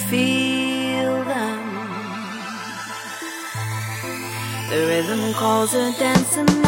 feel them. The rhythm calls a dancing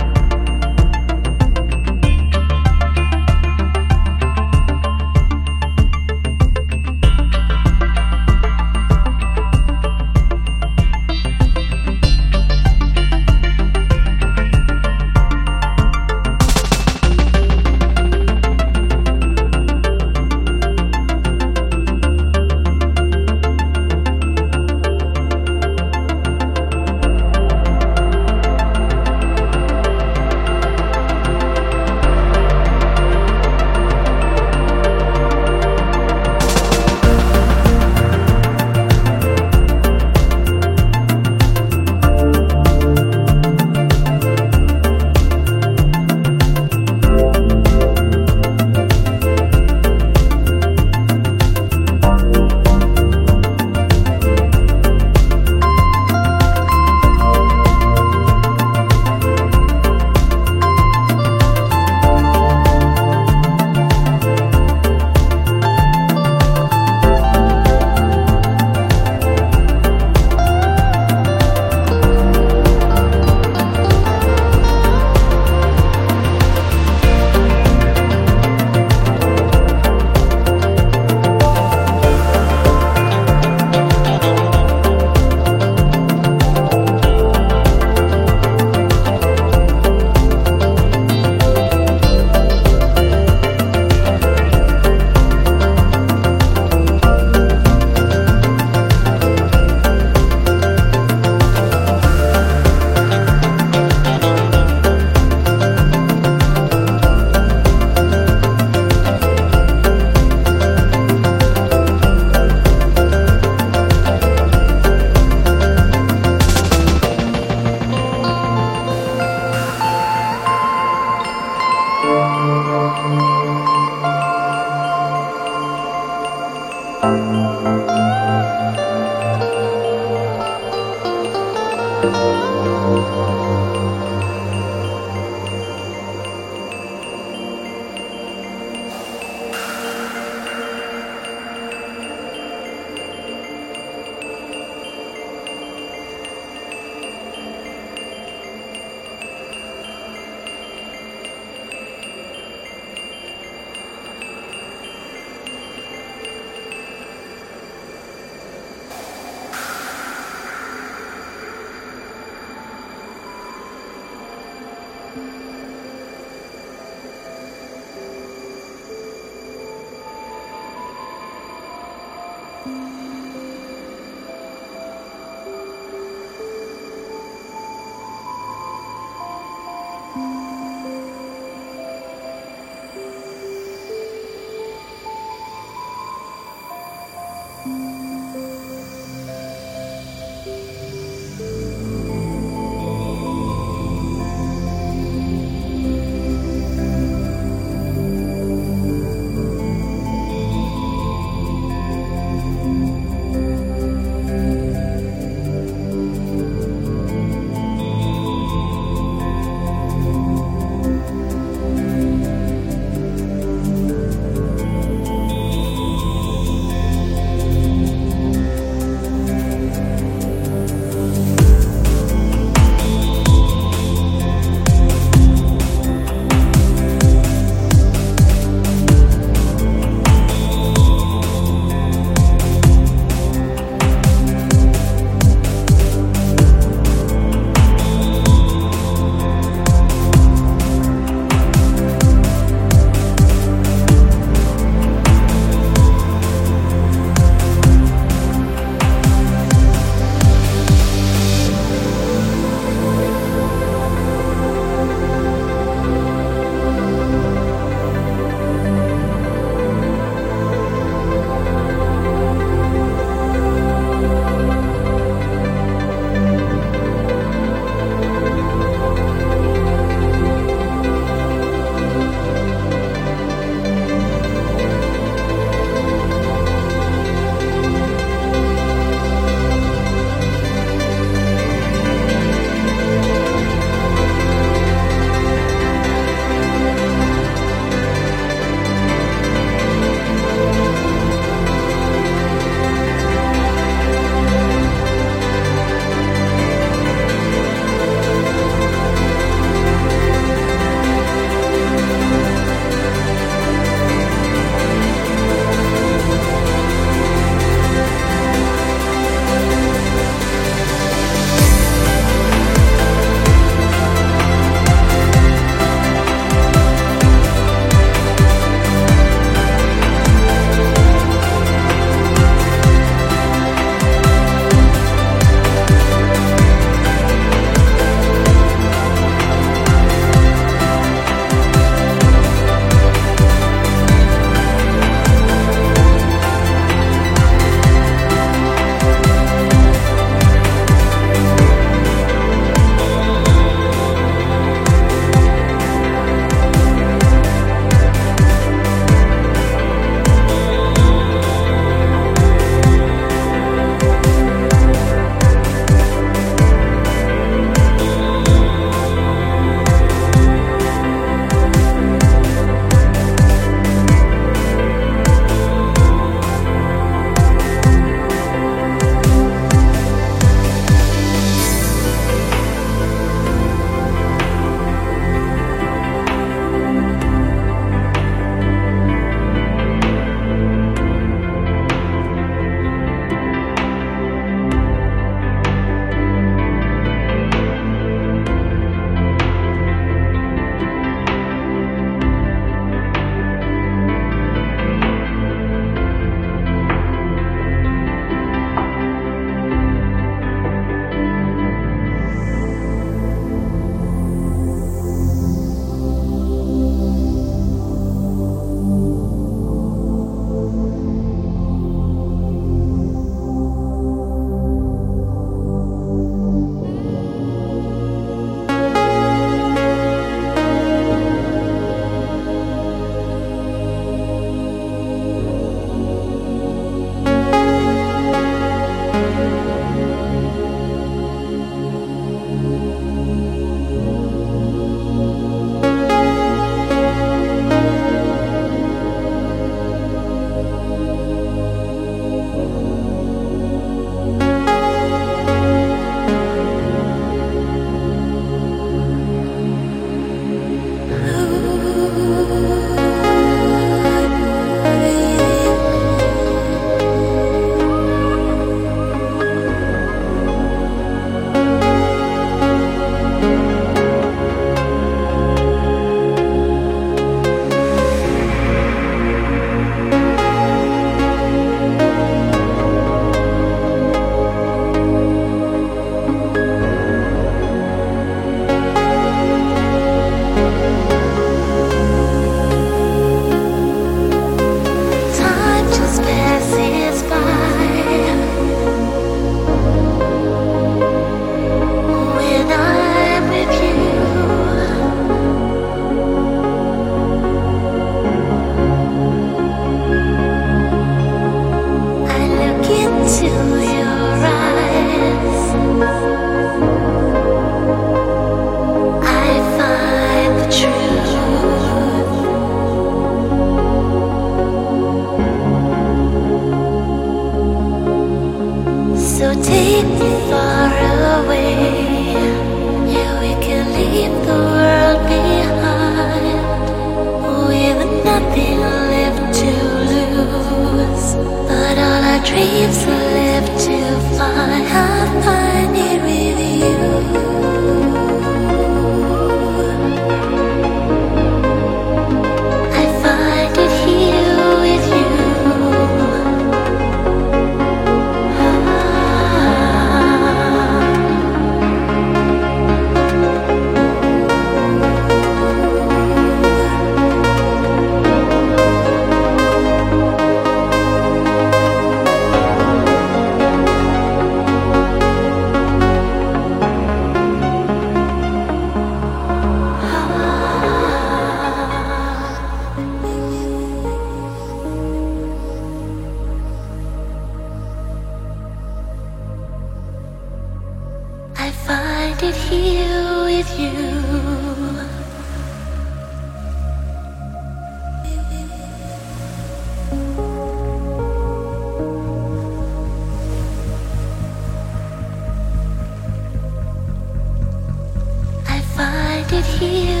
it here.